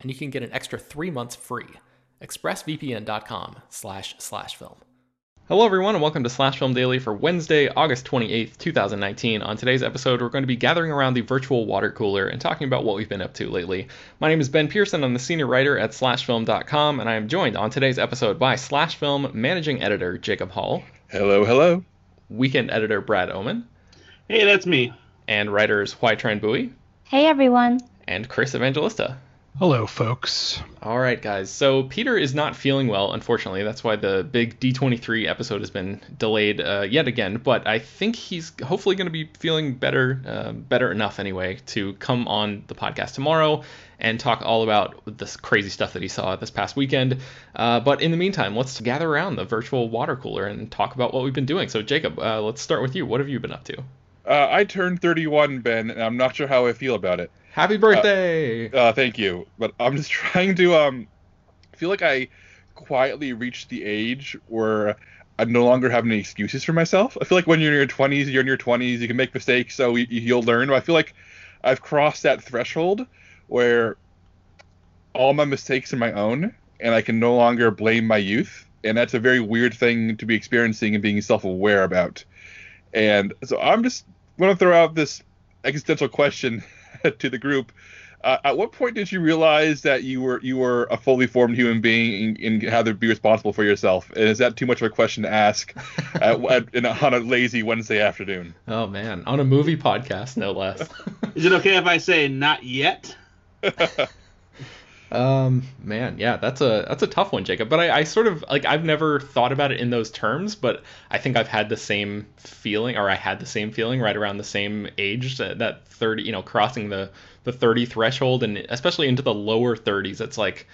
and you can get an extra three months free. ExpressVPN.com slash slash film. Hello, everyone, and welcome to Slash Film Daily for Wednesday, August 28th, 2019. On today's episode, we're going to be gathering around the virtual water cooler and talking about what we've been up to lately. My name is Ben Pearson. I'm the senior writer at SlashFilm.com, and I am joined on today's episode by Slash Film managing editor Jacob Hall. Hello, hello. Weekend editor Brad Oman. Hey, that's me. And writers Hoai-Tran Bui. Hey, everyone. And Chris Evangelista. Hello, folks. All right, guys. So Peter is not feeling well, unfortunately. That's why the big D23 episode has been delayed uh, yet again. But I think he's hopefully going to be feeling better, uh, better enough anyway, to come on the podcast tomorrow and talk all about this crazy stuff that he saw this past weekend. Uh, but in the meantime, let's gather around the virtual water cooler and talk about what we've been doing. So Jacob, uh, let's start with you. What have you been up to? Uh, I turned 31, Ben, and I'm not sure how I feel about it. Happy birthday! Uh, uh, thank you. But I'm just trying to um feel like I quietly reached the age where I no longer have any excuses for myself. I feel like when you're in your 20s, you're in your 20s, you can make mistakes, so you'll learn. But I feel like I've crossed that threshold where all my mistakes are my own, and I can no longer blame my youth. And that's a very weird thing to be experiencing and being self-aware about. And so I'm just going to throw out this existential question to the group. Uh, at what point did you realize that you were you were a fully formed human being and, and had to be responsible for yourself? And is that too much of a question to ask at, at, in a, on a lazy Wednesday afternoon? Oh man, on a movie podcast, no less. is it okay if I say not yet? Um, man, yeah, that's a that's a tough one, Jacob. But I, I sort of like I've never thought about it in those terms, but I think I've had the same feeling, or I had the same feeling right around the same age that, that thirty, you know, crossing the the thirty threshold, and especially into the lower thirties. It's like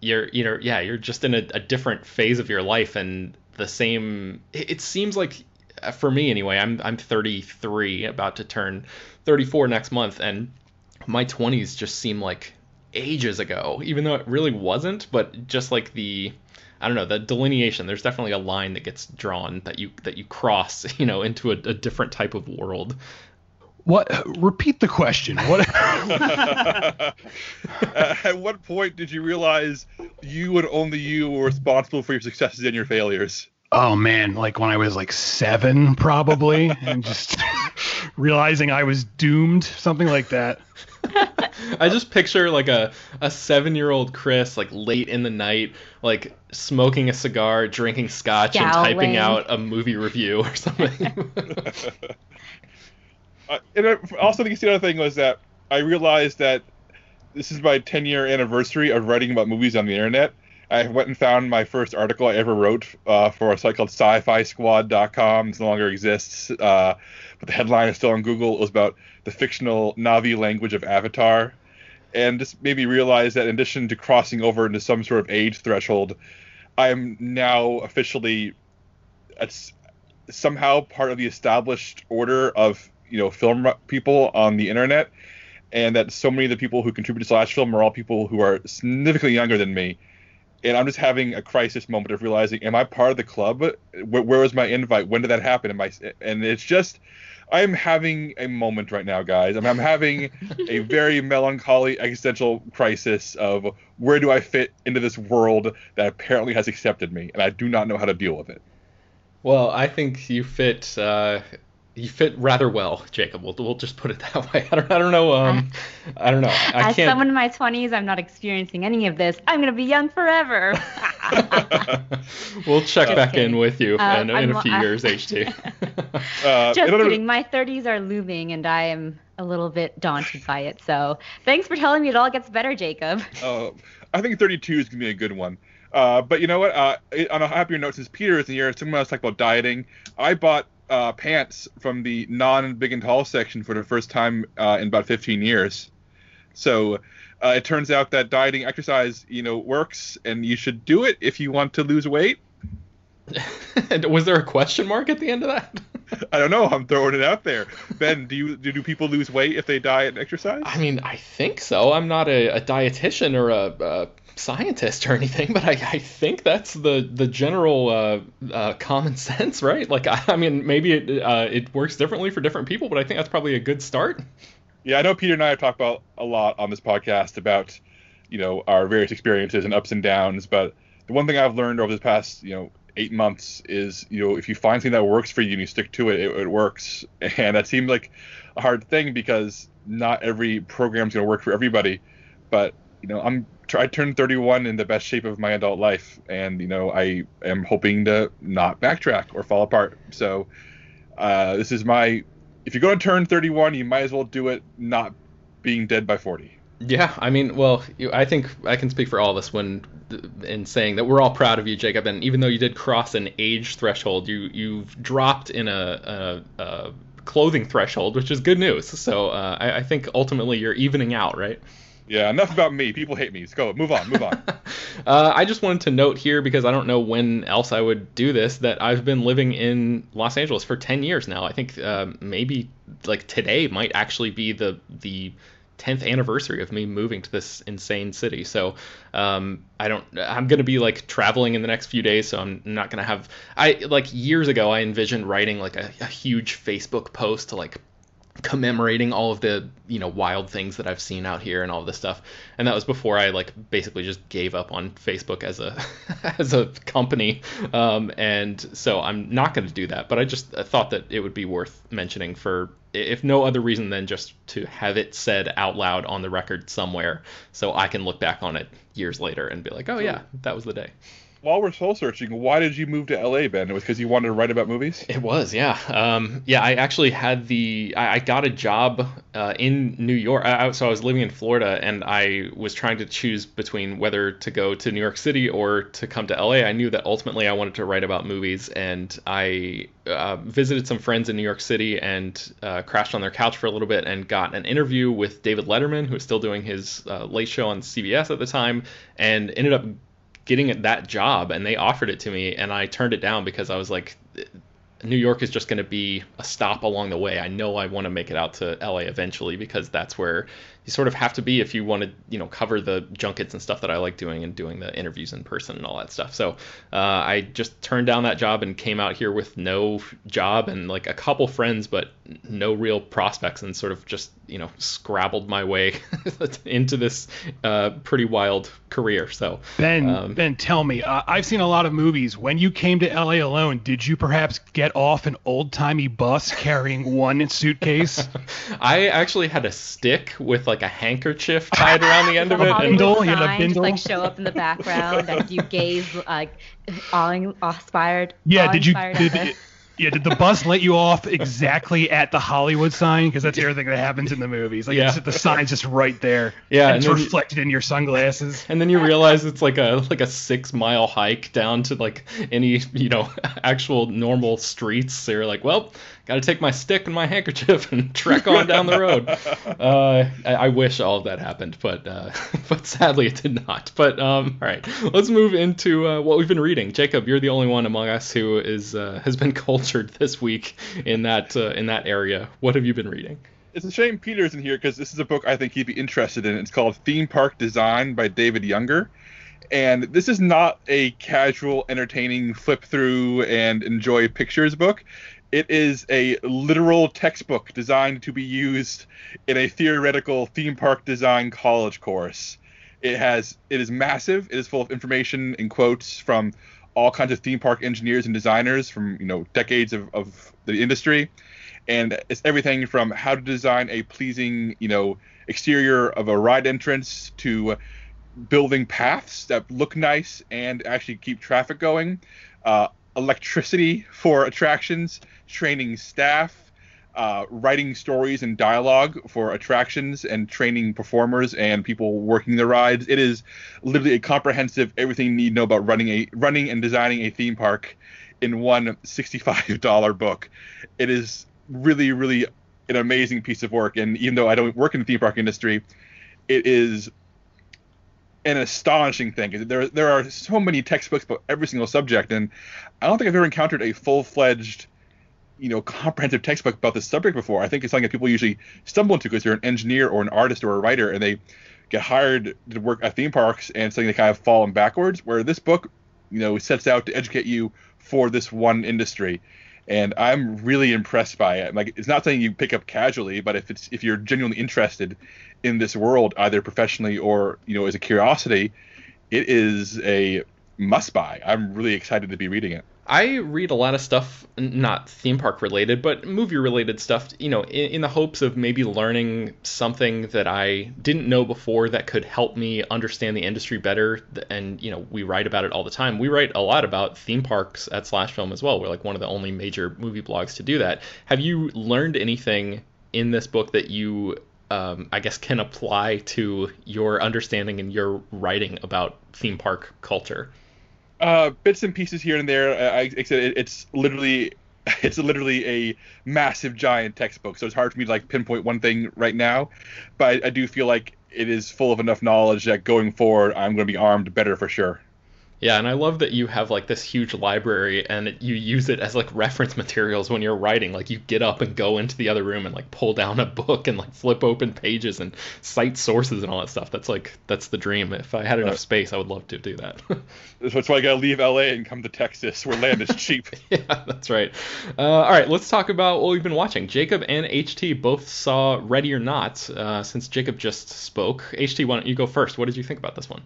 you're you know yeah you're just in a, a different phase of your life, and the same. It, it seems like uh, for me anyway. I'm I'm 33, about to turn 34 next month, and my 20s just seem like ages ago, even though it really wasn't. But just like the, I don't know, the delineation. There's definitely a line that gets drawn that you that you cross, you know, into a, a different type of world. What? Repeat the question. What? At what point did you realize you and only you were responsible for your successes and your failures? Oh man, like when I was like seven, probably, and just realizing I was doomed, something like that. I just picture like a, a seven year old Chris like late in the night, like smoking a cigar, drinking scotch, Scowling. and typing out a movie review or something. uh, and I, also, the other thing was that I realized that this is my 10 year anniversary of writing about movies on the internet. I went and found my first article I ever wrote uh, for a site called sci-fi squad.com. It no longer exists, uh, but the headline is still on Google. It was about the fictional Na'vi language of Avatar. And just made me realize that in addition to crossing over into some sort of age threshold, I am now officially somehow part of the established order of you know film people on the internet, and that so many of the people who contribute to Slash Film are all people who are significantly younger than me and I'm just having a crisis moment of realizing, am I part of the club? Where, where was my invite? When did that happen? Am I? And it's just, I'm having a moment right now, guys. I'm, I'm having a very melancholy existential crisis of where do I fit into this world that apparently has accepted me, and I do not know how to deal with it. Well, I think you fit uh, you fit rather well, Jacob. We'll, we'll just put it that way. I don't, I don't know. Um, I don't know. I As can't. someone in my 20s, I'm not experiencing any of this. I'm gonna be young forever. we'll check Just back in with you Uh, in, in a few I- years, HT. Uh, Just in other- kidding. My 30s are looming, and I am a little bit daunted by it. So thanks for telling me it all gets better, Jacob. Uh, I think 32 is gonna be a good one. Uh, but you know what? Uh, on a happier note, since Peter is in here, someone else talked about dieting. I bought uh, pants from the non-big and tall section for the first time uh, in about 15 years. So uh, it turns out that dieting exercise, you know, works, and you should do it if you want to lose weight. Was there a question mark at the end of that? I don't know. I'm throwing it out there. Ben, do you do, do people lose weight if they diet and exercise? I mean, I think so. I'm not a, a dietitian or a, a scientist or anything, but I, I think that's the the general uh, uh, common sense, right? Like, I, I mean, maybe it uh, it works differently for different people, but I think that's probably a good start. Yeah, I know Peter and I have talked about a lot on this podcast about, you know, our various experiences and ups and downs. But the one thing I've learned over the past, you know, eight months is, you know, if you find something that works for you and you stick to it, it, it works. And that seemed like a hard thing because not every program's going to work for everybody. But you know, I'm I turned 31 in the best shape of my adult life, and you know, I am hoping to not backtrack or fall apart. So uh, this is my if you're going to turn 31, you might as well do it not being dead by 40. Yeah, I mean, well, I think I can speak for all of us when in saying that we're all proud of you, Jacob. And even though you did cross an age threshold, you you've dropped in a, a, a clothing threshold, which is good news. So uh, I, I think ultimately you're evening out, right? Yeah, enough about me. People hate me. Let's go. Move on. Move on. uh, I just wanted to note here because I don't know when else I would do this that I've been living in Los Angeles for 10 years now. I think uh, maybe like today might actually be the the 10th anniversary of me moving to this insane city. So um, I don't. I'm gonna be like traveling in the next few days, so I'm not gonna have. I like years ago I envisioned writing like a, a huge Facebook post to like commemorating all of the you know wild things that I've seen out here and all of this stuff. And that was before I like basically just gave up on Facebook as a as a company. Um, and so I'm not going to do that. But I just thought that it would be worth mentioning for if no other reason than just to have it said out loud on the record somewhere, so I can look back on it years later and be like, oh yeah, that was the day. While we're soul searching, why did you move to LA, Ben? It was because you wanted to write about movies? It was, yeah. Um, yeah, I actually had the. I, I got a job uh, in New York. I, so I was living in Florida, and I was trying to choose between whether to go to New York City or to come to LA. I knew that ultimately I wanted to write about movies, and I uh, visited some friends in New York City and uh, crashed on their couch for a little bit and got an interview with David Letterman, who was still doing his uh, late show on CBS at the time, and ended up getting that job and they offered it to me and I turned it down because I was like New York is just going to be a stop along the way. I know I want to make it out to LA eventually because that's where you sort of have to be if you want to, you know, cover the junkets and stuff that I like doing and doing the interviews in person and all that stuff. So uh, I just turned down that job and came out here with no job and like a couple friends, but no real prospects and sort of just, you know, scrabbled my way into this uh, pretty wild career. So Ben, Um, Ben, tell me. Uh, I've seen a lot of movies. When you came to LA alone, did you perhaps get off an old timey bus carrying one suitcase? I actually had a stick with like a handkerchief tied around the end of The it. Hollywood And, Bindle, you had a sign just, like show up in the background as you gaze like awe inspired. Yeah, did you awe-inspired did, the- yeah, did the bus let you off exactly at the Hollywood sign? Because that's everything that happens in the movies. Like Yeah. it's, the sign's just right there. Yeah, and it's and then- reflected in your sunglasses. and then you realize it's like a like a six mile hike down to like any you know actual normal streets. So you're like, well, got to take my stick and my handkerchief and trek on down the road. Uh, I, I wish all of that happened, but uh, but sadly it did not. But um, all right, let's move into uh, what we've been reading. Jacob, you're the only one among us who is uh, has been cultured this week in that uh, in that area. What have you been reading? It's a shame Peter's in here because this is a book I think he'd be interested in. It's called Theme Park Design by David Younger. And this is not a casual, entertaining flip through and enjoy pictures book. It is a literal textbook designed to be used in a theoretical theme park design college course. It has it is massive. It is full of information and quotes from all kinds of theme park engineers and designers from you know decades of, of the industry and it's everything from how to design a pleasing you know exterior of a ride entrance to building paths that look nice and actually keep traffic going uh, electricity for attractions training staff uh, writing stories and dialogue for attractions and training performers and people working the rides. It is literally a comprehensive everything you need to know about running a running and designing a theme park in one $65 book. It is really, really an amazing piece of work. And even though I don't work in the theme park industry, it is an astonishing thing. There, there are so many textbooks about every single subject, and I don't think I've ever encountered a full-fledged you know comprehensive textbook about this subject before. I think it's something that people usually stumble into because they're an engineer or an artist or a writer and they get hired to work at theme parks and something they kind of fallen backwards. Where this book, you know, sets out to educate you for this one industry. And I'm really impressed by it. Like it's not something you pick up casually, but if it's if you're genuinely interested in this world, either professionally or you know as a curiosity, it is a must buy. I'm really excited to be reading it. I read a lot of stuff, not theme park related, but movie related stuff, you know, in, in, the hopes of maybe learning something that I didn't know before that could help me understand the industry better. And, you know, we write about it all the time. We write a lot about theme parks at Slash Film as well. We're like one of the only major movie blogs to do that. Have you learned anything in this book that you, um, I guess, can apply to your understanding and your writing about theme park culture? Uh, bits and pieces here and there. I, I said it, it's literally it's literally a massive giant textbook, so it's hard for me to like pinpoint one thing right now. But I, I do feel like it is full of enough knowledge that going forward, I'm going to be armed better for sure. Yeah, and I love that you have like this huge library and you use it as like reference materials when you're writing. Like you get up and go into the other room and like pull down a book and like flip open pages and cite sources and all that stuff. That's like that's the dream. If I had enough space, I would love to do that. that's why I gotta leave LA and come to Texas where land is cheap. yeah, that's right. Uh, all right, let's talk about what we've been watching. Jacob and HT both saw Ready or Not. Uh, since Jacob just spoke, HT, why don't you go first? What did you think about this one?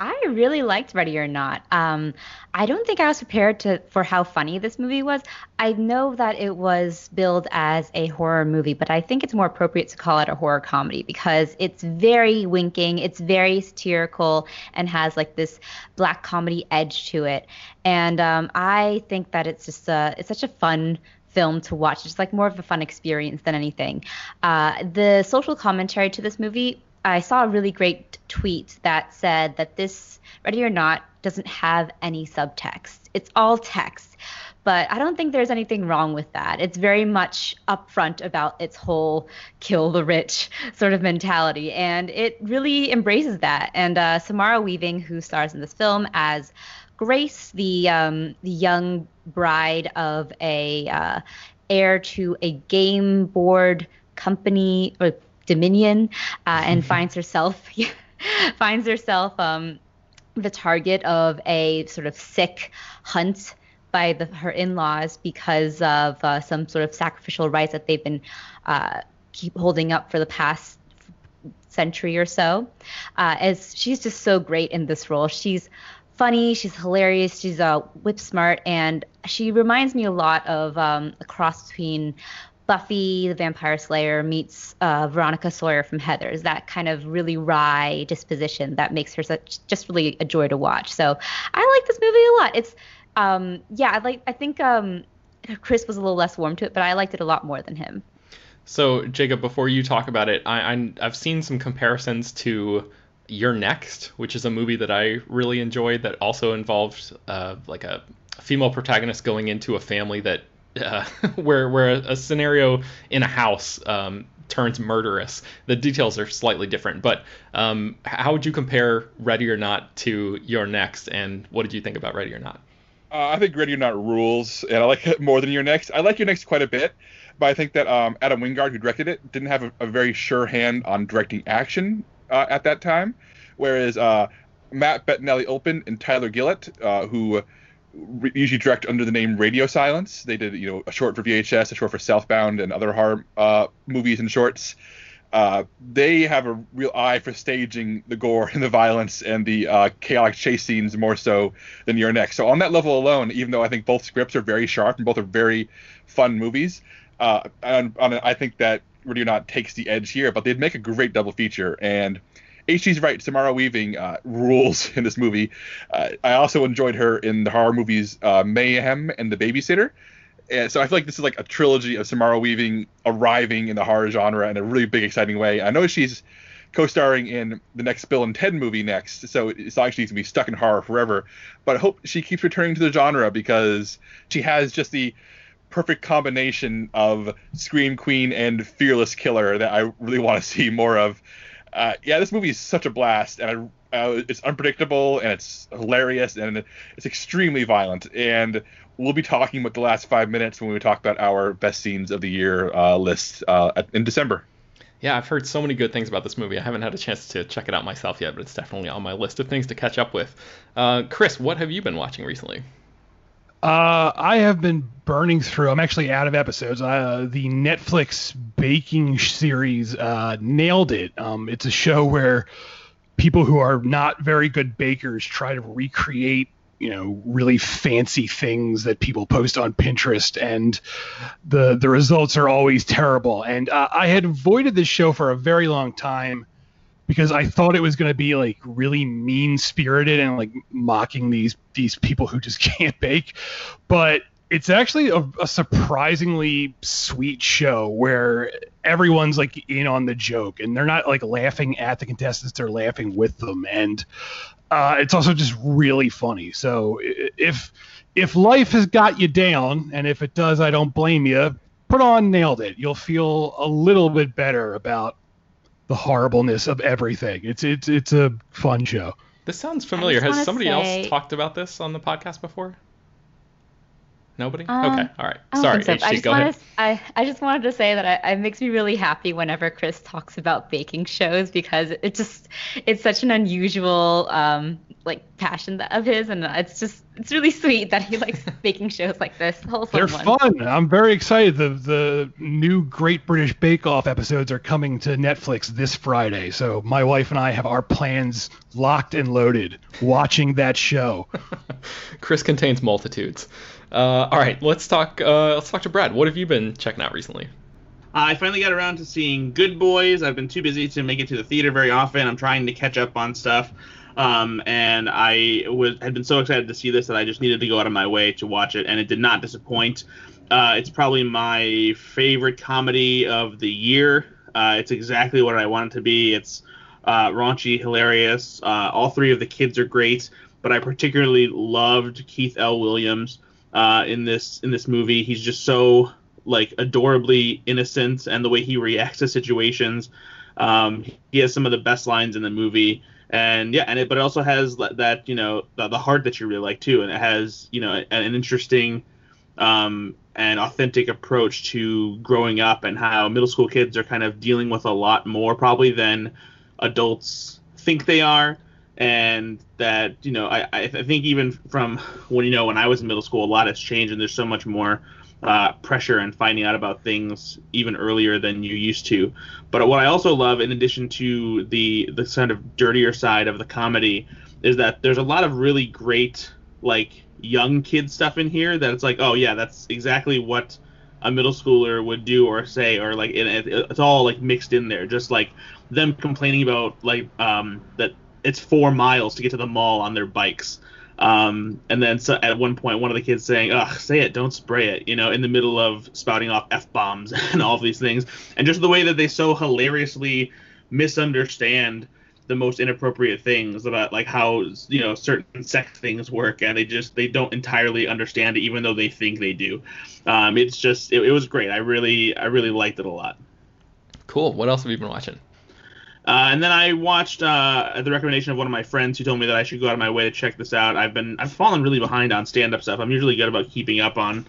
I really liked Ready or Not. Um, I don't think I was prepared to for how funny this movie was. I know that it was billed as a horror movie, but I think it's more appropriate to call it a horror comedy because it's very winking, it's very satirical, and has like this black comedy edge to it. And um, I think that it's just a, it's such a fun film to watch. It's like more of a fun experience than anything. Uh, the social commentary to this movie I saw a really great tweet that said that this Ready or Not doesn't have any subtext. It's all text. But I don't think there's anything wrong with that. It's very much upfront about its whole kill the rich sort of mentality. And it really embraces that. And uh, Samara Weaving, who stars in this film as Grace, the, um, the young bride of a uh, heir to a game board company or Dominion uh, and finds herself finds herself um, the target of a sort of sick hunt by the, her in-laws because of uh, some sort of sacrificial rites that they've been uh, keep holding up for the past century or so. Uh, as she's just so great in this role, she's funny, she's hilarious, she's uh, whip smart, and she reminds me a lot of um, a cross between Buffy the Vampire Slayer meets uh, Veronica Sawyer from Heathers. That kind of really wry disposition that makes her such just really a joy to watch. So I like this movie a lot. It's um, yeah, I like I think um, Chris was a little less warm to it, but I liked it a lot more than him. So Jacob, before you talk about it, I, I I've seen some comparisons to You're Next, which is a movie that I really enjoyed that also involved uh, like a female protagonist going into a family that uh, where where a, scenario in a house um, turns murderous. The details are slightly different, but um, how would you compare Ready or Not to You're Next, and what did you think about Ready or Not? Uh, I think Ready or Not rules, and I like it more than You're Next. I like You're Next quite a bit, but I think that um, Adam Wingard, who directed it, didn't have a, a very sure hand on directing action uh, at that time, whereas uh, Matt Bettinelli Olpin and Tyler Gillett, uh, who re- usually direct under the name Radio Silence. They did, you know, a short for VHS, a short for Southbound, and other horror uh, movies and shorts. Uh, they have a real eye for staging the gore and the violence and the uh, chaotic chase scenes more so than You're Next. So on that level alone, even though I think both scripts are very sharp and both are very fun movies, uh, on, on I think that Ready or Not takes the edge here. But they'd make a great double feature and. HT's right. Samara Weaving uh, rules in this movie. Uh, I also enjoyed her in the horror movies uh, Mayhem and The Babysitter. And so I feel like this is like a trilogy of Samara Weaving arriving in the horror genre in a really big, exciting way. I know she's co-starring in the next Bill and Ted movie next, so it's not like she's gonna be stuck in horror forever. But I hope she keeps returning to the genre because she has just the perfect combination of scream queen and fearless killer that I really want to see more of uh, yeah, this movie is such a blast, and I, uh, it's unpredictable and it's hilarious and it's extremely violent. And we'll be talking about the last five minutes when we talk about our best scenes of the year uh, list uh, in December. Yeah, I've heard so many good things about this movie. I haven't had a chance to check it out myself yet, but it's definitely on my list of things to catch up with. Uh, Chris, what have you been watching recently? Uh, I have been burning through. I'm actually out of episodes. Uh, the Netflix baking series uh, nailed it. Um, it's a show where people who are not very good bakers try to recreate you know really fancy things that people post on Pinterest, and the the results are always terrible. And uh, I had avoided this show for a very long time because I thought it was going to be like really mean spirited and like mocking these these people who just can't bake, but it's actually a, a, surprisingly sweet show where everyone's like in on the joke and they're not like laughing at the contestants they're laughing with them. And uh, it's also just really funny. So if if life has got you down and if it does i don't blame you put on nailed it. You'll feel a little bit better about the horribleness of everything. It's it's it's a fun show. This sounds familiar. has somebody say... else talked about this on the podcast before Nobody? Um, okay, all right. Sorry, so. HT, go ahead. To, I, I just wanted to say that I, it makes me really happy whenever Chris talks about baking shows because it just it's such an unusual um, like passion of his, and it's just it's really sweet that he likes baking shows like this. They're fun. I'm very excited. The the new Great British Bake Off episodes are coming to Netflix this Friday, so my wife and I have our plans locked and loaded watching that show. Chris contains multitudes. Uh, all right, let's talk. Uh, let's talk to Brad. What have you been checking out recently? I finally got around to seeing Good Boys. I've been too busy to make it to the theater very often. I'm trying to catch up on stuff. Um, and I was had been so excited to see this that I just needed to go out of my way to watch it, and it did not disappoint. Uh, it's probably my favorite comedy of the year. Uh, it's exactly what I want it to be. It's uh, raunchy, hilarious. Uh, all three of the kids are great, but I particularly loved Keith L. Williams uh, in this in this movie. He's just so like adorably innocent, and the way he reacts to situations. Um, he has some of the best lines in the movie, and yeah, and it but it also has that you know the, the heart that you really like too, and it has you know an, an interesting um, and authentic approach to growing up and how middle school kids are kind of dealing with a lot more probably than adults think they are and that you know I, I think even from when you know when I was in middle school a lot has changed and there's so much more uh, pressure and finding out about things even earlier than you used to. But what I also love, in addition to the the kind of dirtier side of the comedy, is that there's a lot of really great like young kid stuff in here that it's like oh yeah that's exactly what a middle schooler would do or say or like it, it, it's all like mixed in there just like them complaining about like um that it's four miles to get to the mall on their bikes. Um, and then so at one point, one of the kids saying, "Ugh, say it, don't spray it," you know, in the middle of spouting off f bombs and all of these things, and just the way that they so hilariously misunderstand the most inappropriate things about like how you know certain sex things work, and they just they don't entirely understand it, even though they think they do. Um, it's just it, it was great. I really I really liked it a lot. Cool. What else have you been watching? Uh, and then I watched uh, the recommendation of one of my friends who told me that I should go out of my way to check this out. I've been I've fallen really behind on stand up stuff. I'm usually good about keeping up on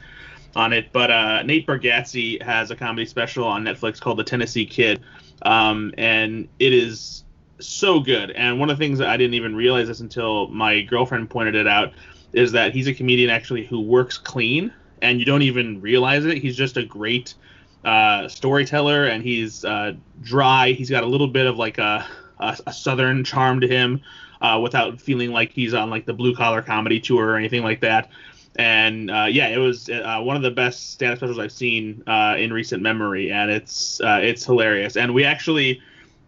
on it, but uh, Nate Bargatze has a comedy special on Netflix called The Tennessee Kid, um, and it is so good. And one of the things that I didn't even realize this until my girlfriend pointed it out is that he's a comedian actually who works clean, and you don't even realize it. He's just a great uh, storyteller, and he's uh, dry. He's got a little bit of like a, a, a southern charm to him, uh, without feeling like he's on like the blue collar comedy tour or anything like that. And uh, yeah, it was uh, one of the best stand-up specials I've seen uh, in recent memory, and it's it's hilarious. And we actually,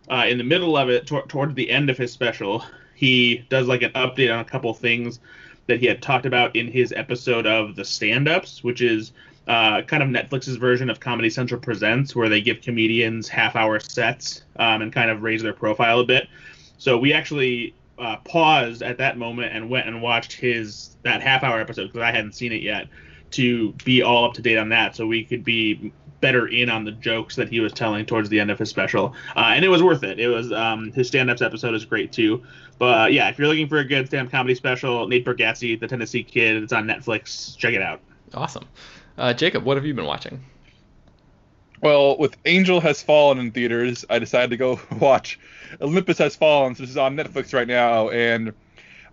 in the middle of it, tor- towards the end of his special, he does like an update on a couple things that he had talked about in his episode of the stand-ups, which is uh, kind of Netflix's version of Comedy Central Presents, where they give comedians half-hour sets um, and kind of raise their profile a bit. So we actually uh, paused at that moment and went and watched his that half-hour episode because I hadn't seen it yet to be all up to date on that, so we could be better in on the jokes that he was telling towards the end of his special, uh, and it was worth it. It was um, his stand-ups episode is great too. But uh, yeah, if you're looking for a good stand-up comedy special, Nate Bargatze, The Tennessee Kid, it's on Netflix. Check it out. Awesome. Uh, Jacob, what have you been watching? Well, with Angel Has Fallen in theaters, I decided to go watch Olympus Has Fallen. So this is on Netflix right now, and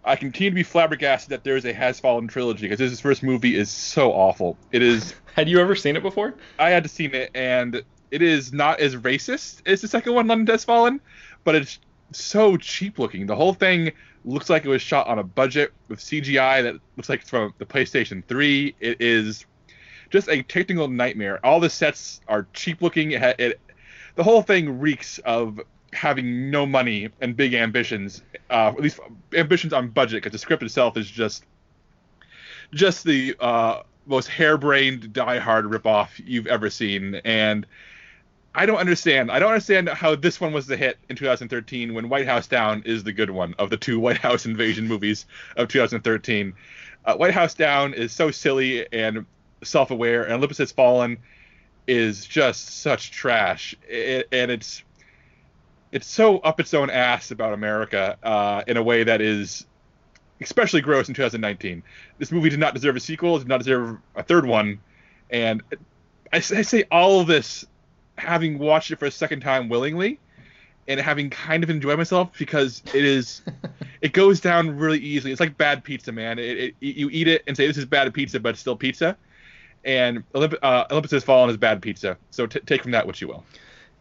I continue to be flabbergasted that there is a Has Fallen trilogy because this first movie is so awful. It is. had you ever seen it before? I had to seen it, and it is not as racist as the second one, London Has Fallen, but it's so cheap looking. The whole thing looks like it was shot on a budget with CGI that looks like it's from the PlayStation 3. It is just a technical nightmare. All the sets are cheap looking. It, it the whole thing reeks of having no money and big ambitions. Uh, at least ambitions on budget, because the script itself is just just the uh, most harebrained Die Hard ripoff you've ever seen, and I don't understand. I don't understand how this one was the hit in 2013 when White House Down is the good one of the two White House invasion movies of 2013. Uh, White House Down is so silly and self-aware, and Olympus Has Fallen is just such trash, it, and it's it's so up its own ass about America uh, in a way that is especially gross in 2019. This movie did not deserve a sequel, did not deserve a third one, and I, I say all of this having watched it for a second time willingly and having kind of enjoyed myself because it is it goes down really easily. It's like bad pizza, man. It, it, you eat it and say this is bad pizza, but it's still pizza and Olymp- uh, Olympus Has Fallen is bad pizza. So t- take from that what you will.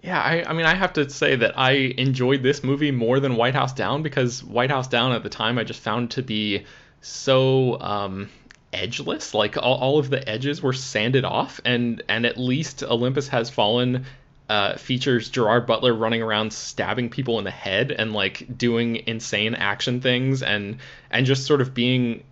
Yeah, I, I mean, I have to say that I enjoyed this movie more than White House Down because White House Down at the time I just found to be so um, edgeless. Like all, all of the edges were sanded off, and and at least Olympus Has Fallen uh, features Gerard Butler running around stabbing people in the head and like doing insane action things and and just sort of being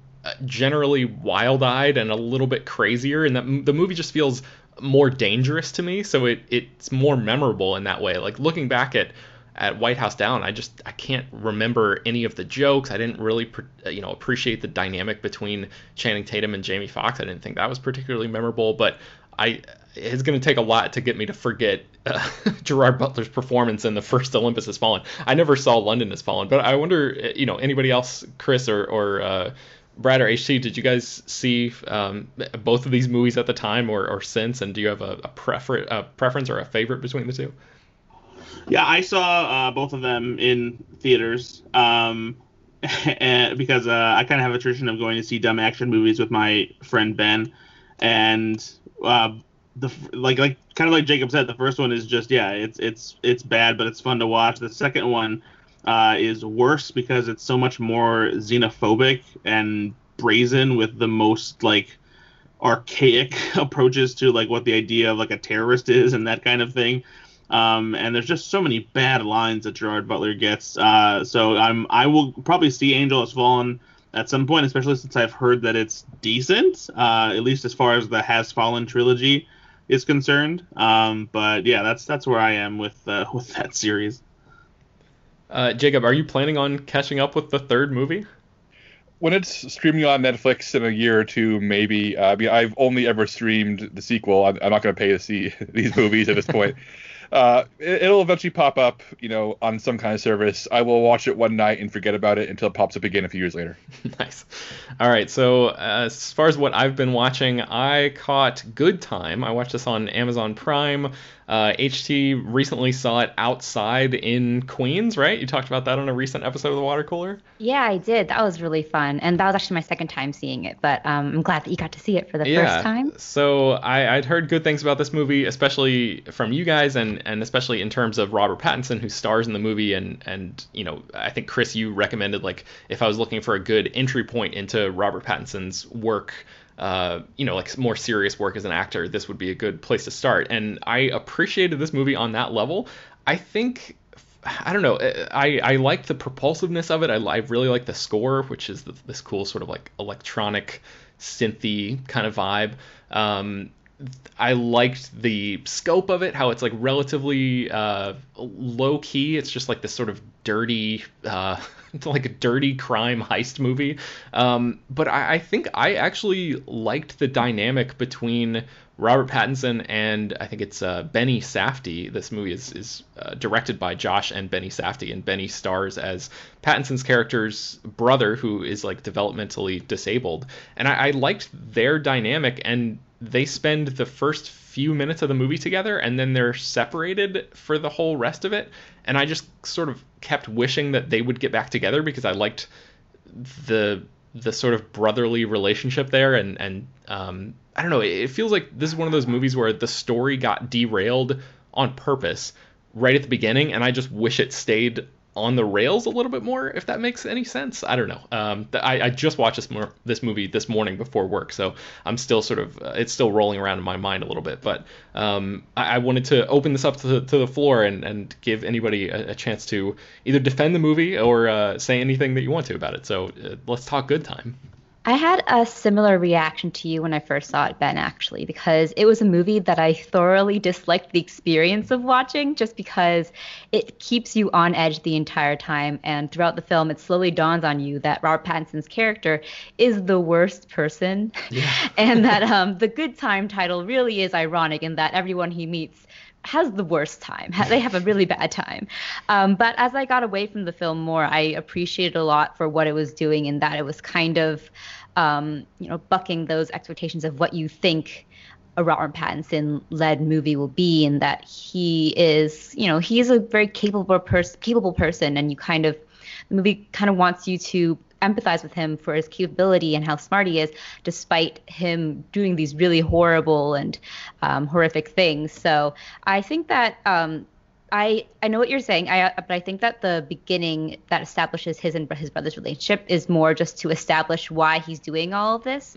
generally wild-eyed and a little bit crazier, and that the movie just feels more dangerous to me. So it it's more memorable in that way. Like looking back at at White House Down, I just I can't remember any of the jokes. I didn't really you know appreciate the dynamic between Channing Tatum and Jamie Foxx. I didn't think that was particularly memorable, but I it's going to take a lot to get me to forget uh, Gerard Butler's performance in the first Olympus Has Fallen. I never saw London Has Fallen, but I wonder, you know, anybody else, Chris or or uh, Brad or HT, did you guys see um, both of these movies at the time or, or since? And do you have a, a, prefer- a preference or a favorite between the two? Yeah, I saw uh, both of them in theaters um, because uh, I kind of have a tradition of going to see dumb action movies with my friend Ben, and uh, the like like kind of like Jacob said, the first one is just yeah, it's it's it's bad, but it's fun to watch. The second one uh, is worse because it's so much more xenophobic and brazen with the most like archaic approaches to like what the idea of like a terrorist is and that kind of thing. Um, and there's just so many bad lines that Gerard Butler gets. Uh, so I'm I will probably see Angel Has Fallen at some point, especially since I've heard that it's decent, uh, at least as far as the Has Fallen trilogy is concerned. Um, but yeah, that's that's where I am with uh, with that series. Uh, Jacob, are you planning on catching up with the third movie? When it's streaming on Netflix in a year or two, maybe. Uh, I mean, I've only ever streamed the sequel. I'm, I'm not going to pay to see these movies at this point. Uh, it, will eventually pop up, you know, on some kind of service. I will watch it one night and forget about it until it pops up again a few years later. nice. All right. So uh, as far as what I've been watching, I caught Good Time. I watched this on Amazon Prime. Uh, HT recently saw it outside in Queens, right? You talked about that on a recent episode of the Water Cooler. Yeah, I did. That was really fun, and that was actually my second time seeing it. But um, I'm glad that you got to see it for the Yeah. first time. So I, I'd heard good things about this movie, especially from you guys, and and especially in terms of Robert Pattinson, who stars in the movie, and and you know I think Chris, you recommended like if I was looking for a good entry point into Robert Pattinson's work. Uh, you know, like more serious work as an actor, this would be a good place to start. And I appreciated this movie on that level. I think I don't know. I, I like the propulsiveness of it. I, I really like the score, which is the, this cool sort of like electronic synthy kind of vibe. Um, I liked the scope of it, how it's like relatively uh, low key. It's just like this sort of dirty, uh, like a dirty crime heist movie. Um, but I, I think I actually liked the dynamic between Robert Pattinson and I think it's uh, Benny Safdie. This movie is is uh, directed by Josh and Benny Safdie, and Benny stars as Pattinson's character's brother, who is like developmentally disabled. And I, I liked their dynamic, and they spend the first few minutes of the movie together, and then they're separated for the whole rest of it. And I just sort of kept wishing that they would get back together because I liked the the sort of brotherly relationship there and and um, I don't know it feels like this is one of those movies where the story got derailed on purpose right at the beginning and I just wish it stayed on the rails a little bit more if that makes any sense. I don't know. Um, I, I just watched this this movie this morning before work so I'm still sort of uh, it's still rolling around in my mind a little bit. But um, I, I wanted to open this up to the, to the floor and, and give anybody a, a chance to either defend the movie or uh, say anything that you want to about it. So uh, let's talk good time I had a similar reaction to you when I first saw it, Ben, actually, because it was a movie that I thoroughly disliked the experience of watching just because it keeps you on edge the entire time. And throughout the film, it slowly dawns on you that Robert Pattinson's character is the worst person. Yeah. and that um, the good time title really is ironic in that everyone he meets has the worst time. They have a really bad time. Um, but as I got away from the film more, I appreciated a lot for what it was doing in that it was kind of, um, you know, bucking those expectations of what you think a Robert Pattinson led movie will be, and that he is, you know, he is a very capable person, capable person, and you kind of, the movie kind of wants you to empathize with him for his capability and how smart he is, despite him doing these really horrible and um, horrific things. So I think that um, I I know what you're saying. I but I think that the beginning that establishes his and his brother's relationship is more just to establish why he's doing all of this,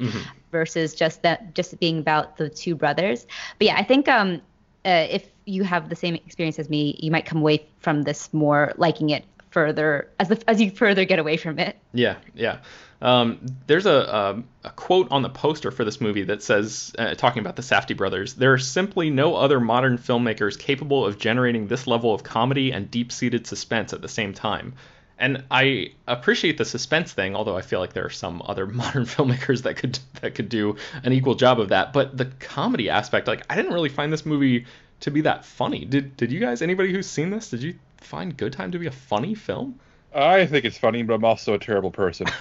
versus just that just being about the two brothers. But yeah, I think um, uh, if you have the same experience as me, you might come away from this more liking it further as the, as you further get away from it. Yeah, yeah. Um, there's a, um a quote on the poster for this movie that says, uh, talking about the Safdie brothers, there are simply no other modern filmmakers capable of generating this level of comedy and deep-seated suspense at the same time. And I appreciate the suspense thing, although I feel like there are some other modern filmmakers that could that could do an equal job of that. But the comedy aspect, like I didn't really find this movie to be that funny. Did did you guys? Anybody who's seen this, did you find Good Time to be a funny film? I think it's funny, but I'm also a terrible person.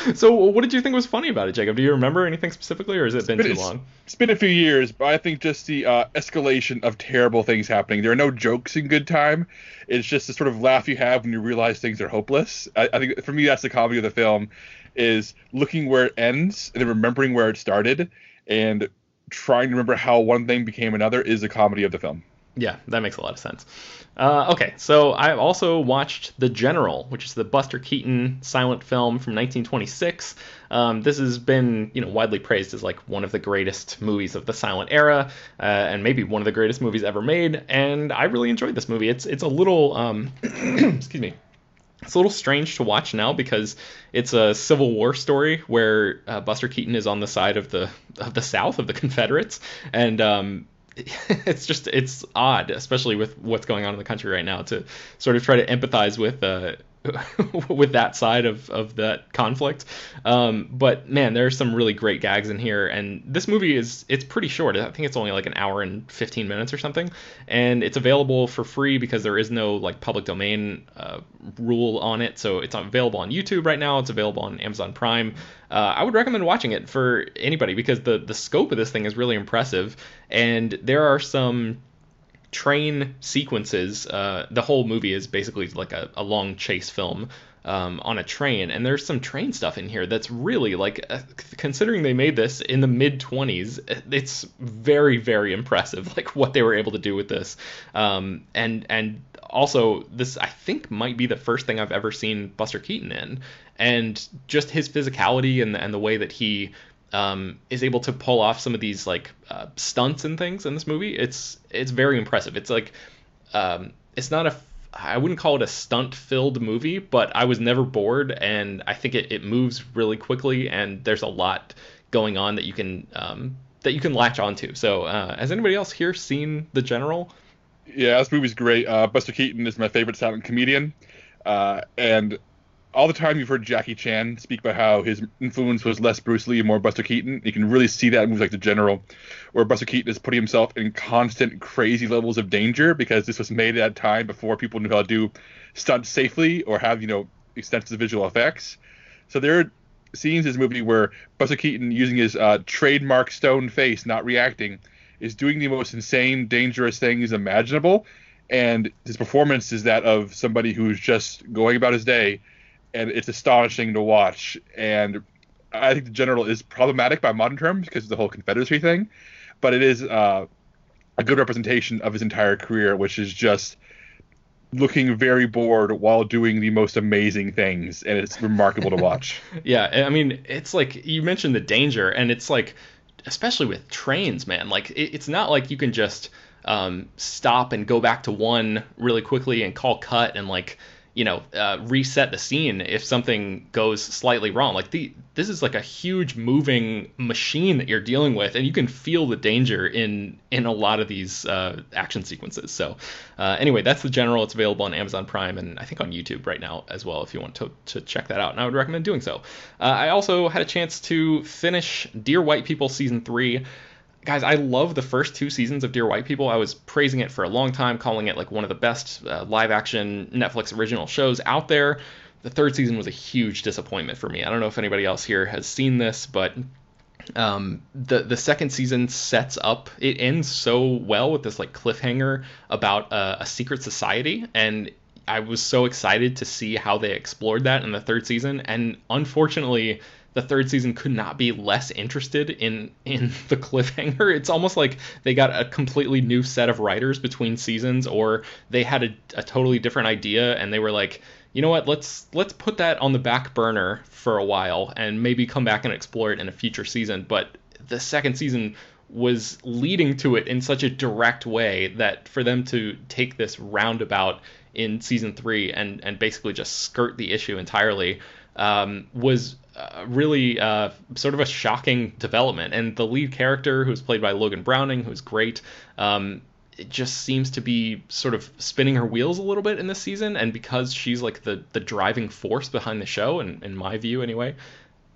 So what did you think was funny about it, Jacob? Do you remember anything specifically, or has it been But too long? It's been a few years, but I think just the uh, escalation of terrible things happening. There are no jokes in Good Time. It's just the sort of laugh you have when you realize things are hopeless. I, I think for me, that's the comedy of the film, is looking where it ends and then remembering where it started, and trying to remember how one thing became another is the comedy of the film. Yeah, that makes a lot of sense. Uh, okay, so I've also watched The General, which is the Buster Keaton silent film from 1926. Um, this has been, you know, widely praised as like one of the greatest movies of the silent era, uh, and maybe one of the greatest movies ever made. And I really enjoyed this movie. It's it's a little, um, excuse me, it's a little strange to watch now because it's a Civil War story where uh, Buster Keaton is on the side of the of the South of the Confederates, and um, it's just it's odd, especially with what's going on in the country right now, to sort of try to empathize with uh, with that side of, of that conflict. Um, but man, there are some really great gags in here, and this movie is it's pretty short. I think it's only like an hour and 15 minutes or something, and it's available for free because there is no like public domain uh, rule on it. So it's available on YouTube right now. It's available on Amazon Prime. Uh, I would recommend watching it for anybody because the the scope of this thing is really impressive, and there are some train sequences. Uh, the whole movie is basically like a, a long chase film um, on a train, and there's some train stuff in here that's really like, uh, considering they made this in the mid 20s, it's very very impressive, like what they were able to do with this, um, and and also this I think might be the first thing I've ever seen Buster Keaton in, and just his physicality and and the way that he um, is able to pull off some of these like uh, stunts and things in this movie. It's it's very impressive. It's like um, it's not a I wouldn't call it a stunt filled movie, but I was never bored, and I think it, it moves really quickly, and there's a lot going on that you can um, that you can latch onto. So, uh, has anybody else here seen The General? Yeah, this movie's great. Uh, Buster Keaton is my favorite silent comedian, uh, and all the time you've heard Jackie Chan speak about how his influence was less Bruce Lee and more Buster Keaton. You can really see that in movies like The General, where Buster Keaton is putting himself in constant crazy levels of danger because this was made at a time before people knew how to do stunts safely or have you know extensive visual effects. So there are scenes in this movie where Buster Keaton, using his uh, trademark stone face, not reacting, is doing the most insane, dangerous things imaginable. And his performance is that of somebody who's just going about his day and it's astonishing to watch. And I think the general is problematic by modern terms because of the whole Confederacy thing, but it is uh, a good representation of his entire career, which is just looking very bored while doing the most amazing things, and it's remarkable to watch. yeah, I mean, it's like you mentioned the danger, and it's like, especially with trains, man. Like, it, it's not like you can just um, stop and go back to one really quickly and call cut and like you know uh, reset the scene if something goes slightly wrong. Like the this is like a huge moving machine that you're dealing with and you can feel the danger in in a lot of these uh, action sequences. So uh, anyway that's the general. It's available on amazon prime and i think on youtube right now as well if you want to, to check that out and i would recommend doing so. Uh, i also had a chance to finish dear white people season 3 guys, I love the first two seasons of Dear White People. I was praising it for a long time, calling it like one of the best uh, live action Netflix original shows out there. The third season was a huge disappointment for me. I don't know if anybody else here has seen this, but um, the the second season sets up. It ends so well with this like cliffhanger about uh, a secret society, and I was so excited to see how they explored that in the third season. And unfortunately, the third season could not be less interested in in the cliffhanger. It's almost like they got a completely new set of writers between seasons, or they had a, a totally different idea and they were like, you know what, let's let's put that on the back burner for a while and maybe come back and explore it in a future season. But the second season was leading to it in such a direct way that for them to take this roundabout in season three and and basically just skirt the issue entirely um, was uh, really uh, sort of a shocking development. And the lead character, who's played by Logan Browning, who's great, um, it just seems to be sort of spinning her wheels a little bit in this season. And because she's like the the driving force behind the show, and in my view anyway,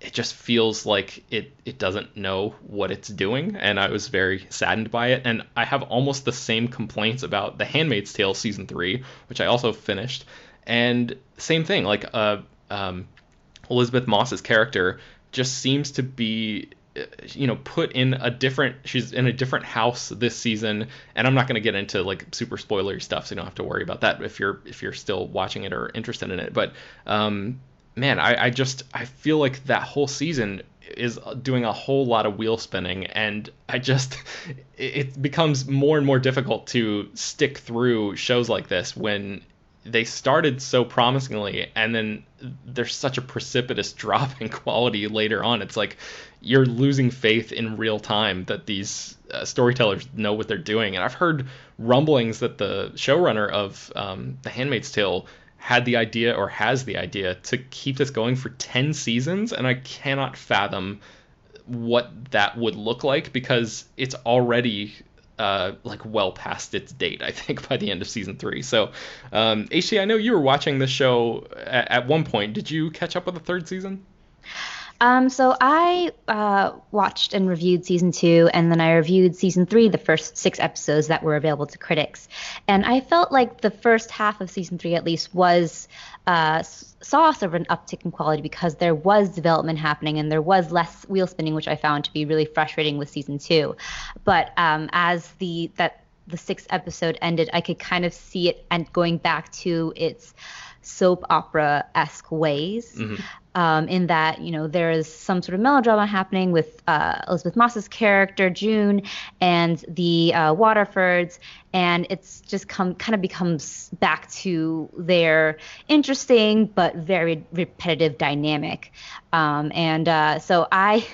it just feels like it it doesn't know what it's doing. And I was very saddened by it. And I have almost the same complaints about The Handmaid's Tale season three, which I also finished. And same thing, like uh, um, Elisabeth Moss's character just seems to be uh, you know put in a different she's in a different house this season. And i'm not going to get into like super spoilery stuff so you don't have to worry about that if you're if you're still watching it or interested in it. But um man i i just i feel like that whole season is doing a whole lot of wheel spinning. And i just it becomes more and more difficult to stick through shows like this when they started so promisingly and then there's such a precipitous drop in quality later on. It's like you're losing faith in real time that these uh, storytellers know what they're doing. And i've heard rumblings that the showrunner of um, the handmaid's tale had the idea or has the idea to keep this going for 10 seasons and i cannot fathom what that would look like because it's already uh, like well past its date, I think, by the end of season three. So, um, I know you were watching this show at, at one point. Did you catch up with the third season? Um, so I uh, watched and reviewed season two, and then I reviewed season three, the first six episodes that were available to critics. And I felt like the first half of season three, at least, was uh, saw sort of an uptick in quality because there was development happening and there was less wheel spinning, which I found to be really frustrating with season two. But um, as the that the sixth episode ended, I could kind of see it and going back to its soap opera esque ways. Mhm. Um, in that, you know, there is some sort of melodrama happening with uh, Elisabeth Moss's character, June, and the uh, Waterfords, and it's just come kind of becomes back to their interesting but very repetitive dynamic. Um, and uh, so I.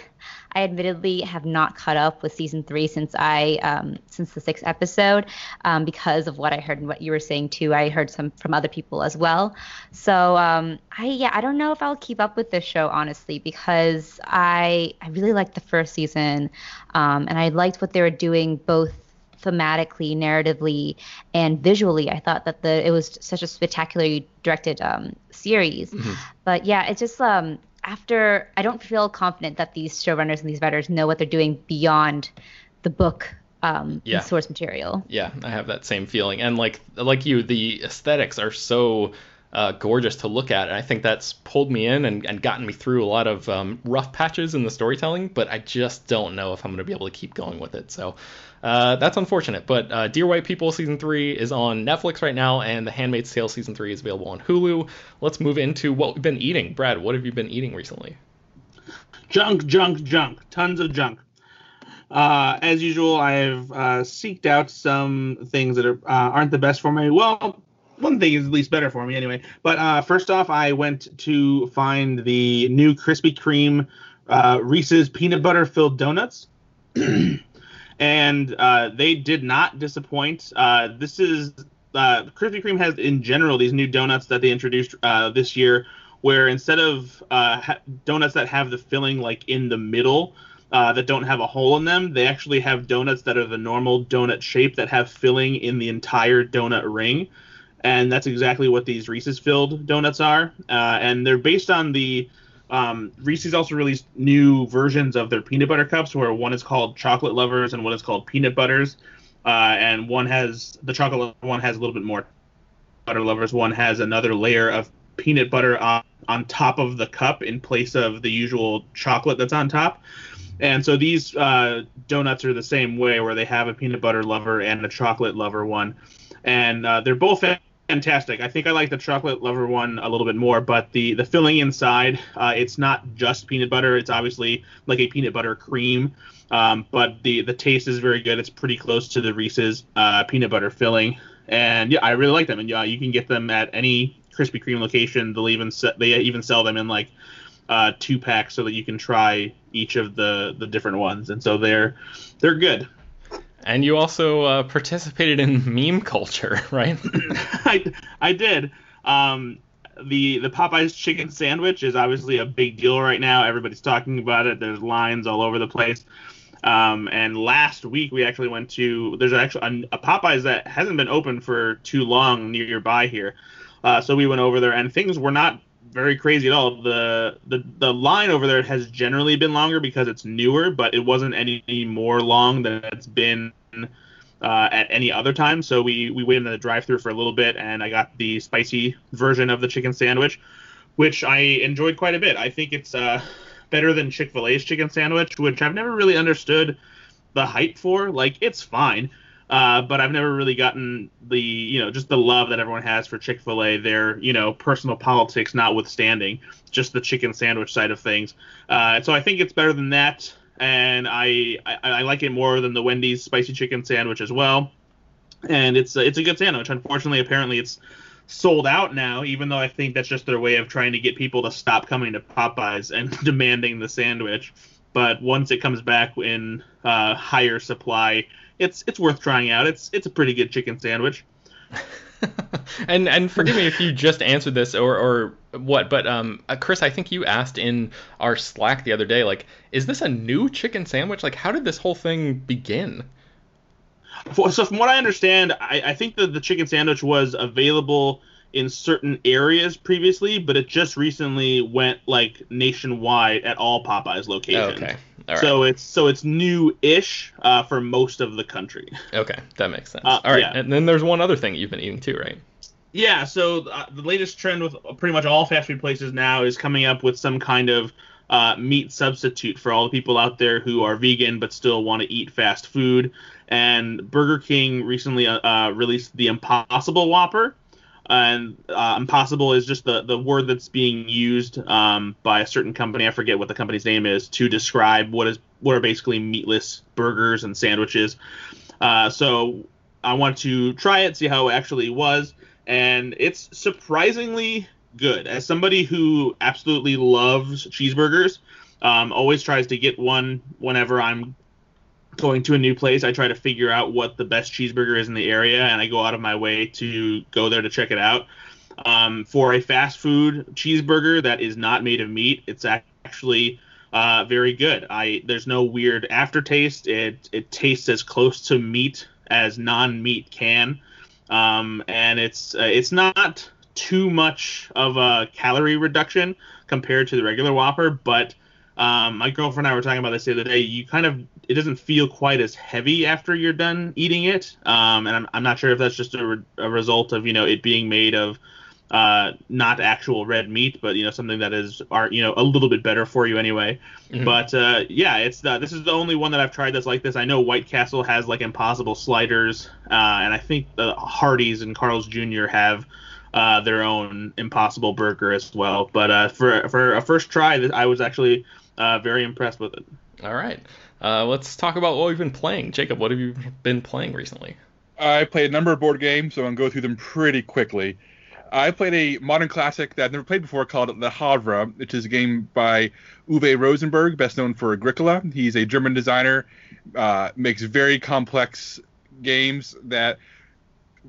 I admittedly have not caught up with season three since I um, since the sixth episode um, because of what I heard and what you were saying too. I heard some from other people as well. So um, I yeah I don't know if I'll keep up with this show honestly because I I really liked the first season um, and I liked what they were doing both thematically, narratively, and visually. I thought that the it was such a spectacularly directed um, series. But yeah, it just um, after I don't feel confident that these showrunners and these writers know what they're doing beyond the book um, Yeah. source material. Yeah, I have that same feeling. And like like you, the aesthetics are so uh, gorgeous to look at. And I think that's pulled me in and, and gotten me through a lot of um, rough patches in the storytelling. But I just don't know if I'm going to be able to keep going with it. So uh, that's unfortunate. But uh, Dear White People season three is on Netflix right now, and The Handmaid's Tale season three is available on Hulu. Let's move into what we've been eating. Brad, what have you been eating recently? Junk, junk, junk. Tons of junk. Uh, as usual, I have uh, seeked out some things that are, uh, aren't the best for me. Well, one thing is at least better for me anyway. But uh, first off, I went to find the new Krispy Kreme uh, Reese's peanut butter filled donuts. and uh, they did not disappoint. Uh, this is uh, Krispy Kreme has in general these new donuts that they introduced uh, this year, where instead of ha- donuts that have the filling like in the middle. Uh, that don't have a hole in them. They actually have donuts that are the normal donut shape that have filling in the entire donut ring, and that's exactly what these Reese's filled donuts are. Uh, and they're based on the um, Reese's also released new versions of their peanut butter cups, where one is called Chocolate Lovers and one is called Peanut Butters. Uh, and one has the chocolate one has a little bit more butter lovers. One has another layer of peanut butter on, on top of the cup in place of the usual chocolate that's on top. And so these uh, donuts are the same way, where they have a peanut butter lover and a chocolate lover one, and uh, they're both fantastic. I think I like the chocolate lover one a little bit more, but the the filling inside, uh, it's not just peanut butter. It's obviously like a peanut butter cream, um, but the the taste is very good. It's pretty close to the Reese's uh, peanut butter filling, and yeah, I really like them. And yeah, you can get them at any Krispy Kreme location. They'll even se- they even sell them in like uh, two packs so that you can try each of the the different ones. And so they're they're good. And you also uh, participated in meme culture, right? I, I did. Um, the the Popeyes chicken sandwich is obviously a big deal right now. Everybody's talking about it. There's lines all over the place. Um, and last week we actually went to there's actually a, a Popeyes that hasn't been open for too long nearby here. Uh, so we went over there and things were not very crazy at all. The, the the line over there has generally been longer because it's newer, but it wasn't any, more long than it's been uh, at any other time. So we we waited in the drive-through for a little bit, and I got the spicy version of the chicken sandwich, which I enjoyed quite a bit. I think it's uh, better than Chick Fil A's chicken sandwich, which I've never really understood the hype for. Like it's fine. Uh, but I've never really gotten the, you know, just the love that everyone has for Chick Fil A. Their, you know, personal politics notwithstanding, just the chicken sandwich side of things. Uh, so I think it's better than that, and I, I I like it more than the Wendy's spicy chicken sandwich as well. And it's it's a good sandwich. Unfortunately, apparently it's sold out now. Even though I think that's just their way of trying to get people to stop coming to Popeyes and demanding the sandwich. But once it comes back in uh, higher supply, it's it's worth trying out. It's it's a pretty good chicken sandwich. and and forgive me if you just answered this or or what, but um, uh, Chris, I think you asked in our Slack the other day, like, is this a new chicken sandwich? Like, how did this whole thing begin? So from what I understand, I, I think that the chicken sandwich was available in certain areas previously, but it just recently went like nationwide at all Popeyes locations. Okay, all right, So it's so it's new-ish uh, for most of the country. okay, that makes sense. Uh, all right, yeah. and then there's one other thing you've been eating too, right? Yeah, so uh, the latest trend with pretty much all fast food places now is coming up with some kind of uh, meat substitute for all the people out there who are vegan but still want to eat fast food. And Burger King recently uh, uh released the Impossible Whopper. And uh, impossible is just the, the word that's being used um, by a certain company. I forget what the company's name is to describe what is what are basically meatless burgers and sandwiches. Uh, so I want to try it, see how it actually was, and it's surprisingly good. As somebody who absolutely loves cheeseburgers, um, always tries to get one whenever I'm going to a new place. I try to figure out what the best cheeseburger is in the area, and I go out of my way to go there to check it out. Um, for a fast food cheeseburger that is not made of meat, it's actually uh, very good. I there's no weird aftertaste. It it tastes as close to meat as non-meat can, um, and it's uh, it's not too much of a calorie reduction compared to the regular Whopper, but um, my girlfriend and I were talking about this the other day. You kind of it doesn't feel quite as heavy after you're done eating it, um, and I'm, I'm not sure if that's just a, re- a result of you know it being made of uh, not actual red meat, but you know something that is are you know a little bit better for you anyway. Mm-hmm. But uh, yeah, it's the, this is the only one that I've tried that's like this. I know White Castle has like Impossible sliders, uh, and I think the Hardee's and Carl's Jr. have uh, their own Impossible burger as well. But uh, for for a first try, I was actually uh, very impressed with it. All right, uh, let's talk about what we've been playing. Jacob, what have you been playing recently? I played a number of board games, so I'm going to go through them pretty quickly. I played a modern classic that I've never played before called Le Havre, which is a game by Uwe Rosenberg, best known for Agricola. He's a German designer, uh, makes very complex games that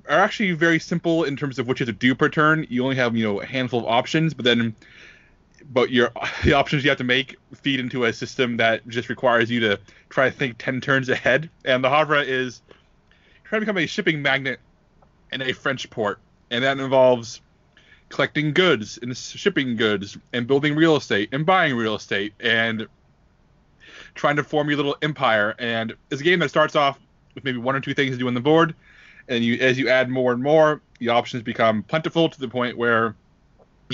are actually very simple in terms of what you have to do per turn. You only have you know a handful of options, but then but your the options you have to make feed into a system that just requires you to try to think ten turns ahead. And the Havre is trying to become a shipping magnet in a French port and that involves collecting goods and shipping goods and building real estate and buying real estate and trying to form your little empire. And it's a game that starts off with maybe one or two things to do on the board, and you as you add more and more, the options become plentiful to the point where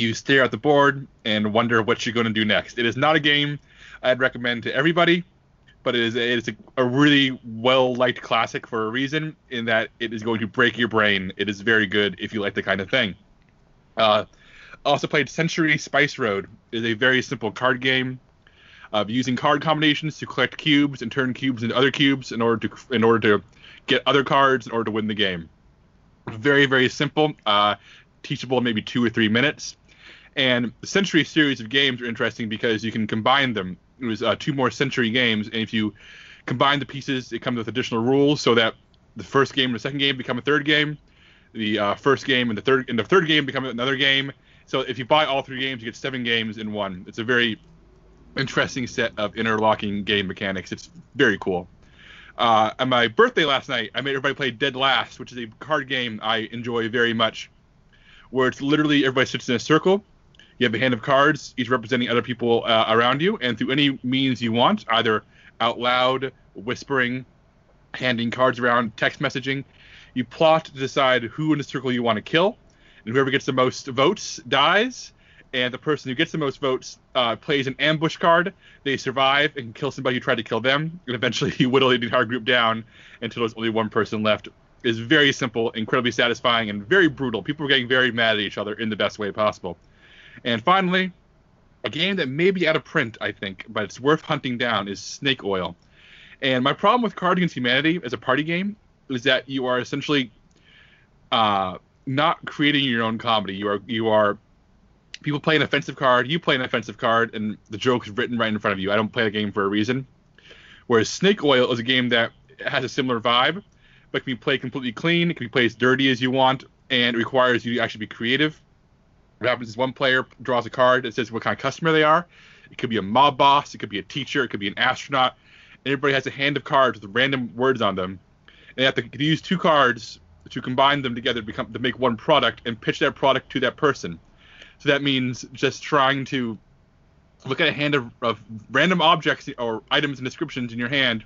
you stare at the board and wonder what you're going to do next. It is not a game I'd recommend to everybody but it is a, it is a, a really well liked classic for a reason in that it is going to break your brain. It is very good if you like the kind of thing. Uh, also played Century Spice Road. Is a very simple card game of using card combinations to collect cubes and turn cubes into other cubes in order to in order to get other cards in order to win the game. Very very simple, uh, teachable in maybe two or three minutes. And the Century series of games are interesting because you can combine them it was uh, two more century games, and if you combine the pieces, it comes with additional rules so that the first game and the second game become a third game, the uh, first game and the third and the third game become another game. So if you buy all three games, you get seven games in one. It's a very interesting set of interlocking game mechanics. It's very cool. Uh, on my birthday last night, I made everybody play Dead Last, which is a card game I enjoy very much, where it's literally everybody sits in a circle you have a hand of cards, each representing other people uh, around you, and through any means you want, either out loud, whispering, handing cards around, text messaging, you plot to decide who in the circle you want to kill, and whoever gets the most votes dies. And the person who gets the most votes uh, plays an ambush card. They survive and kill somebody who tried to kill them, and eventually you whittle the entire group down until there's only one person left. Is very simple, incredibly satisfying, and very brutal. People are getting very mad at each other in the best way possible. And finally, a game that may be out of print, I think, but it's worth hunting down is Snake Oil. And my problem with Cards Against Humanity as a party game is that you are essentially uh, not creating your own comedy. You are you are people play an offensive card, you play an offensive card, and the joke is written right in front of you. I don't play the game for a reason. Whereas Snake Oil is a game that has a similar vibe, but can be played completely clean. It can be played as dirty as you want, and it requires you to actually be creative. What happens is one player draws a card that says what kind of customer they are. It could be a mob boss, it could be a teacher, it could be an astronaut. Everybody has a hand of cards with random words on them. And they have to use two cards to combine them together to become to make one product and pitch that product to that person. So that means just trying to look at a hand of, of random objects or items and descriptions in your hand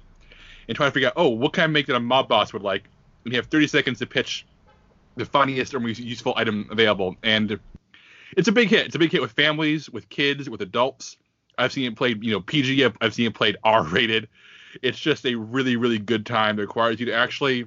and try to figure out, oh, what can I make that a mob boss would like? And you have 30 seconds to pitch the funniest or most useful item available. And it's a big hit. It's a big hit with families, with kids, with adults. I've seen it played, you know, PG. I've, seen it played R-rated. It's just a really, really good time that requires you to actually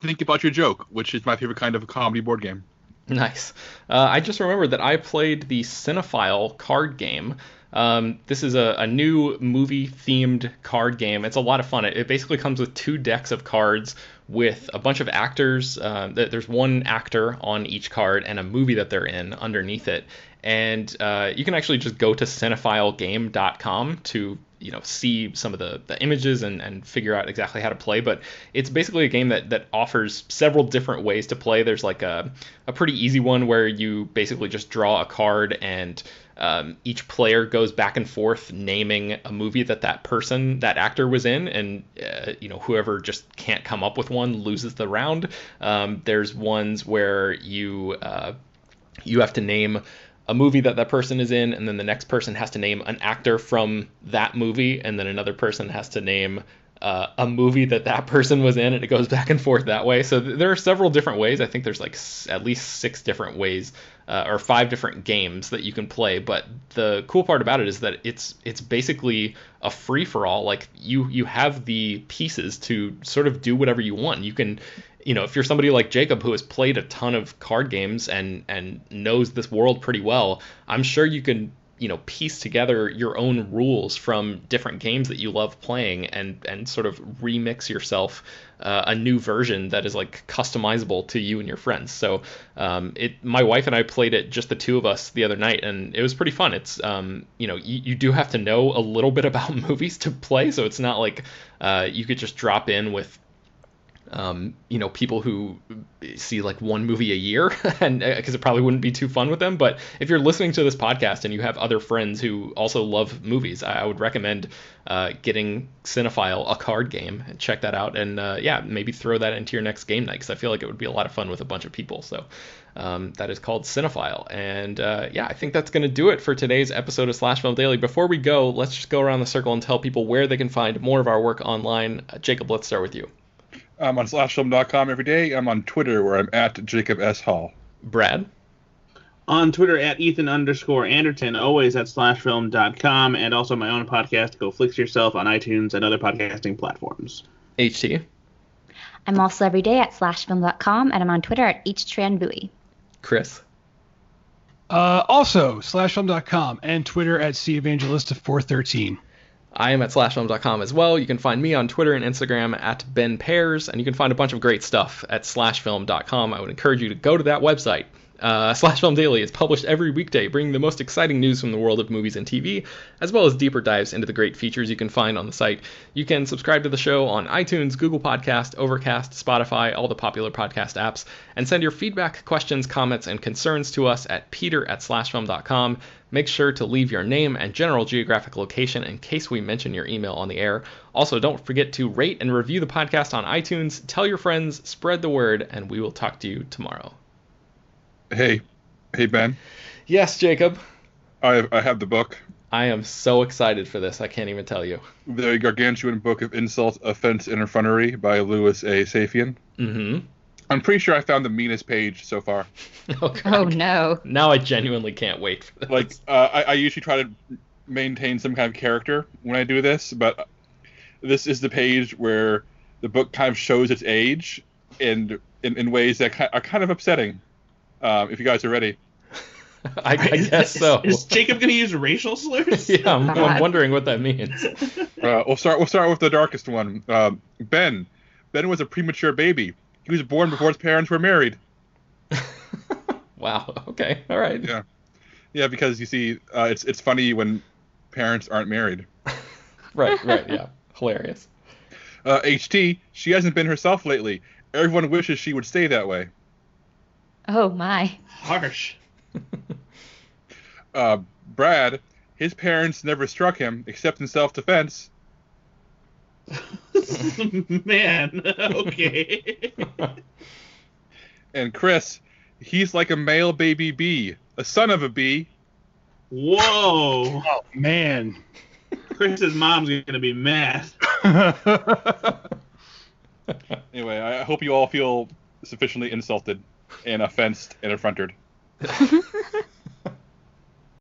think about your joke, which is my favorite kind of a comedy board game. Nice. Uh, I just remembered that I played the Cinephile card game. Um, this is a, a new movie themed card game. It's a lot of fun. It, it, basically comes with two decks of cards with a bunch of actors. Uh, there's one actor on each card and a movie that they're in underneath it. And uh, you can actually just go to cinephilegame.com to you know see some of the, the images and, and figure out exactly how to play but it's basically a game that, that offers several different ways to play there's like a, a pretty easy one where you basically just draw a card and um, each player goes back and forth naming a movie that that person that actor was in and uh, you know whoever just can't come up with one loses the round. Um, there's ones where you uh, you have to name a movie that that person is in, and then the next person has to name an actor from that movie, and then another person has to name uh, a movie that that person was in, and it goes back and forth that way. So th- there are several different ways. I think there's like s- at least six different ways uh, or five different games that you can play. But the cool part about it is that it's it's basically a free for all. Like you you have the pieces to sort of do whatever you want. You can you know, if you're somebody like Jacob who has played a ton of card games and and knows this world pretty well, I'm sure you can you know piece together your own rules from different games that you love playing and and sort of remix yourself uh, a new version that is like customizable to you and your friends. So um, it my wife and i played it just the two of us the other night and it was pretty fun. It's um, you know you, you do have to know a little bit about movies to play so it's not like uh, you could just drop in with um, you know, people who see like one movie a year, and because uh, it probably wouldn't be too fun with them. But if you're listening to this podcast and you have other friends who also love movies, I, would recommend uh, getting Cinephile a card game and check that out. And uh, yeah, maybe throw that into your next game night because I feel like it would be a lot of fun with a bunch of people. So um, that is called Cinephile. And uh, yeah, I think that's going to do it for today's episode of Slash Film Daily. Before we go, let's just go around the circle and tell people where they can find more of our work online. Uh, Jacob, let's start with you. I'm on slashfilm.com every day. I'm on Twitter where I'm at Jacob S. Hall. Brad? On Twitter at Ethan underscore Anderton, always at slashfilm.com, and also my own podcast, Go Flix Yourself, on iTunes and other podcasting platforms. HT? I'm also every day at slashfilm.com, and I'm on Twitter at hoaitranbui. Chris? Uh, also, slashfilm.com and Twitter at C cevangelista413. I am at slashfilm.com as well. You can find me on Twitter and Instagram at Ben Pears, and you can find a bunch of great stuff at slashfilm.com. I would encourage you to go to that website. Uh, Slash Film Daily is published every weekday, bringing the most exciting news from the world of movies and TV, as well as deeper dives into the great features you can find on the site. You can subscribe to the show on iTunes, Google Podcast, Overcast, Spotify, all the popular podcast apps, and send your feedback, questions, comments, and concerns to us at peter at slashfilm.com. Make sure to leave your name and general geographic location in case we mention your email on the air. Also, don't forget to rate and review the podcast on iTunes, tell your friends, spread the word, and we will talk to you tomorrow. Hey, hey Ben. Yes, Jacob. I I have the book. I am so excited for this. I can't even tell you. The Gargantuan Book of Insult, Offense, and Effrontery by Louis A. Safian. Mm-hmm. I'm pretty sure I found the meanest page so far. oh, oh, no. Now I genuinely can't wait for this. Like, uh, I, I usually try to maintain some kind of character when I do this, but this is the page where the book kind of shows its age and in, in ways that are kind of upsetting. Um, if you guys are ready. I, I guess so. Is, is Jacob going to use racial slurs? yeah, I'm, I'm, wondering what that means. Uh, we'll start. We'll start with the darkest one. Uh, ben. Ben was a premature baby. He was born before his parents were married. wow. Okay. All right. Yeah. Yeah, because you see, uh, it's it's funny when parents aren't married. right. Right. Yeah. Hilarious. HT. Uh, she hasn't been herself lately. Everyone wishes she would stay that way. Oh my. Harsh. uh, Brad, his parents never struck him except in self-defense. Man, okay. and Chris, he's like a male baby bee, a son of a bee. Whoa. Oh man. Chris's mom's gonna be mad. anyway, I hope you all feel sufficiently insulted and offensed and affronted.